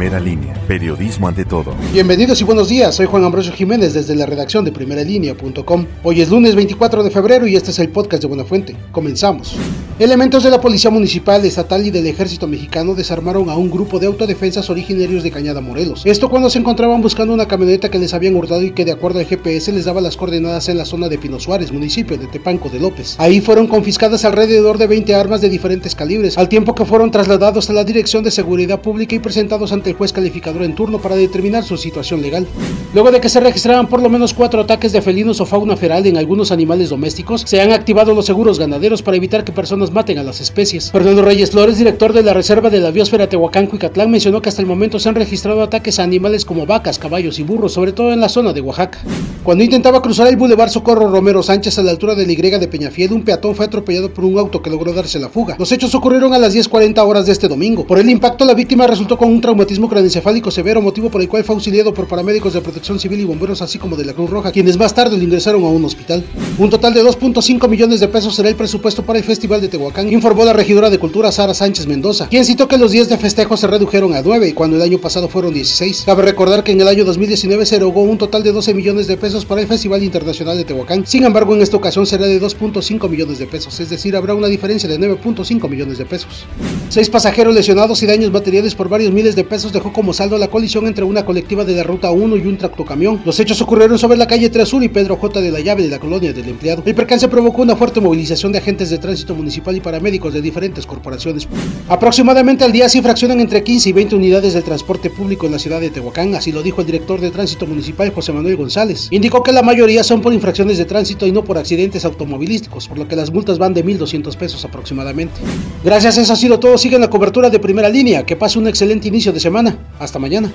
Primera línea, periodismo ante todo. Bienvenidos y buenos días, soy Juan Ambrosio Jiménez desde la redacción de primeralínea.com. Hoy es lunes 24 de febrero y este es el podcast de Buena Fuente. Comenzamos. Elementos de la Policía Municipal, Estatal y del Ejército Mexicano desarmaron a un grupo de autodefensas originarios de Cañada Morelos. Esto cuando se encontraban buscando una camioneta que les habían hurtado y que de acuerdo al GPS les daba las coordenadas en la zona de Pino Suárez, municipio de Tepanco de López. Ahí fueron confiscadas alrededor de 20 armas de diferentes calibres, al tiempo que fueron trasladados a la Dirección de Seguridad Pública y presentados ante el juez calificador en turno para determinar su situación legal. Luego de que se registraran por lo menos cuatro ataques de felinos o fauna feral en algunos animales domésticos, se han activado los seguros ganaderos para evitar que personas maten a las especies. Fernando Reyes Flores, director de la Reserva de la Biosfera Tehuacán-Cuicatlán, mencionó que hasta el momento se han registrado ataques a animales como vacas, caballos y burros, sobre todo en la zona de Oaxaca. Cuando intentaba cruzar el Boulevard Socorro Romero Sánchez a la altura de la Y de Peñafiel, un peatón fue atropellado por un auto que logró darse la fuga. Los hechos ocurrieron a las 10.40 horas de este domingo. Por el impacto, la víctima resultó con un traumatismo craneoencefálico severo, motivo por el cual fue auxiliado por paramédicos de protección civil y bomberos, así como de la Cruz Roja, quienes más tarde lo ingresaron a un hospital. Un total de 2.5 millones de pesos será el presupuesto para el Festival de Tehuacán, informó la regidora de Cultura Sara Sánchez Mendoza, quien citó que los días de festejo se redujeron a 9 cuando el año pasado fueron 16. Cabe recordar que en el año 2019 se erogó un total de 12 millones de pesos para el Festival Internacional de Tehuacán. Sin embargo, en esta ocasión será de 2.5 millones de pesos, es decir, habrá una diferencia de 9.5 millones de pesos. Seis pasajeros lesionados y daños materiales por varios miles de pesos dejó como saldo la colisión entre una colectiva de la Ruta 1 y un tractocamión. Los hechos ocurrieron sobre la calle 3 Sur y Pedro J. de la Llave de la colonia del empleado. El percance provocó una fuerte movilización de agentes de tránsito municipal y paramédicos de diferentes corporaciones. Aproximadamente al día se infraccionan entre 15 y 20 unidades de transporte público en la ciudad de Tehuacán, así lo dijo el director de tránsito municipal José Manuel González. Indicó que la mayoría son por infracciones de tránsito y no por accidentes automovilísticos, por lo que las multas van de 1.200 pesos aproximadamente. Gracias, eso ha sido todo. Sigan la cobertura de primera línea. Que pase un excelente inicio de semana. Hasta mañana.